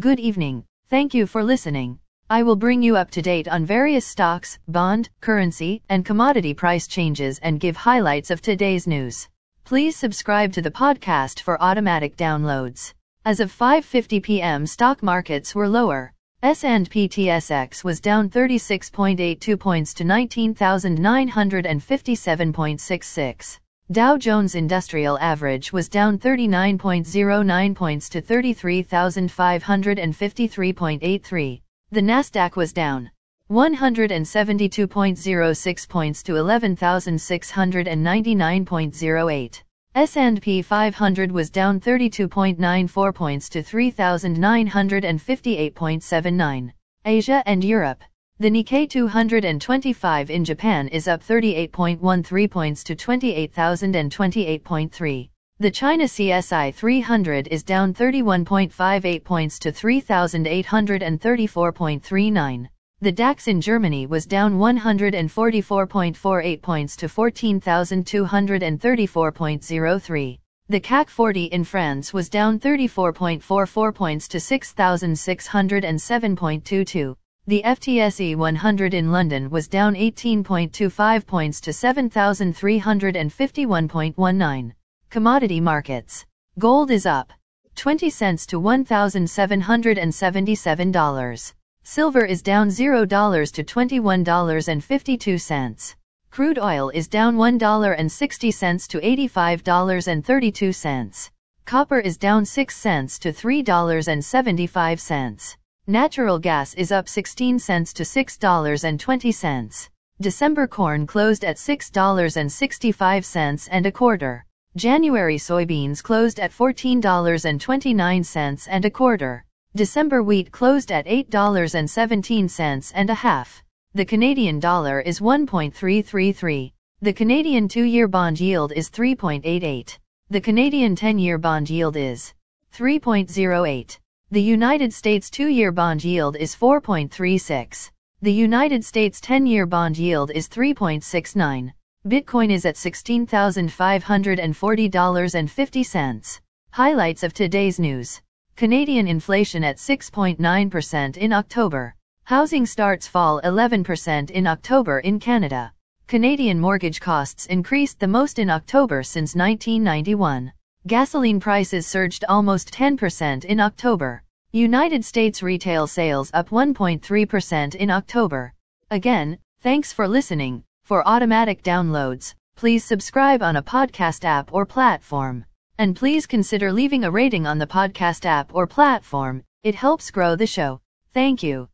Good evening. Thank you for listening. I will bring you up to date on various stocks, bond, currency, and commodity price changes and give highlights of today's news. Please subscribe to the podcast for automatic downloads. As of 5:50 p.m., stock markets were lower. S&P TSX was down 36.82 points to 19,957.66. Dow Jones Industrial Average was down 39.09 points to 33,553.83. The Nasdaq was down 172.06 points to 11,699.08. S&P 500 was down 32.94 points to 3,958.79. Asia and Europe. The Nikkei 225 in Japan is up 38.13 points to 28,028.3. The China CSI 300 is down 31.58 points to 3,834.39. The DAX in Germany was down 144.48 points to 14,234.03. The CAC 40 in France was down 34.44 points to 6,607.22. The FTSE 100 in London was down 18.25 points to 7,351.19. Commodity markets. Gold is up 20 cents to $1,777. Silver is down $0 to $21.52. Crude oil is down $1.60 to $85.32. Copper is down 6 cents to $3.75. Natural gas is up 16 cents to $6.20. December corn closed at $6.65 and a quarter. January soybeans closed at $14.29 and a quarter. December wheat closed at $8.17 and a half. The Canadian dollar is 1.333. The Canadian 2-year bond yield is 3.88. The Canadian 10-year bond yield is 3.08. The United States 2-year bond yield is 4.36. The United States 10-year bond yield is 3.69. Bitcoin is at $16,540.50. Highlights of today's news. Canadian inflation at 6.9% in October. Housing starts fall 11% in October in Canada. Canadian mortgage costs increased the most in October since 1991. Gasoline prices surged almost 10% in October. United States retail sales up 1.3% in October. Again, thanks for listening. For automatic downloads, please subscribe on a podcast app or platform. And please consider leaving a rating on the podcast app or platform. It helps grow the show. Thank you.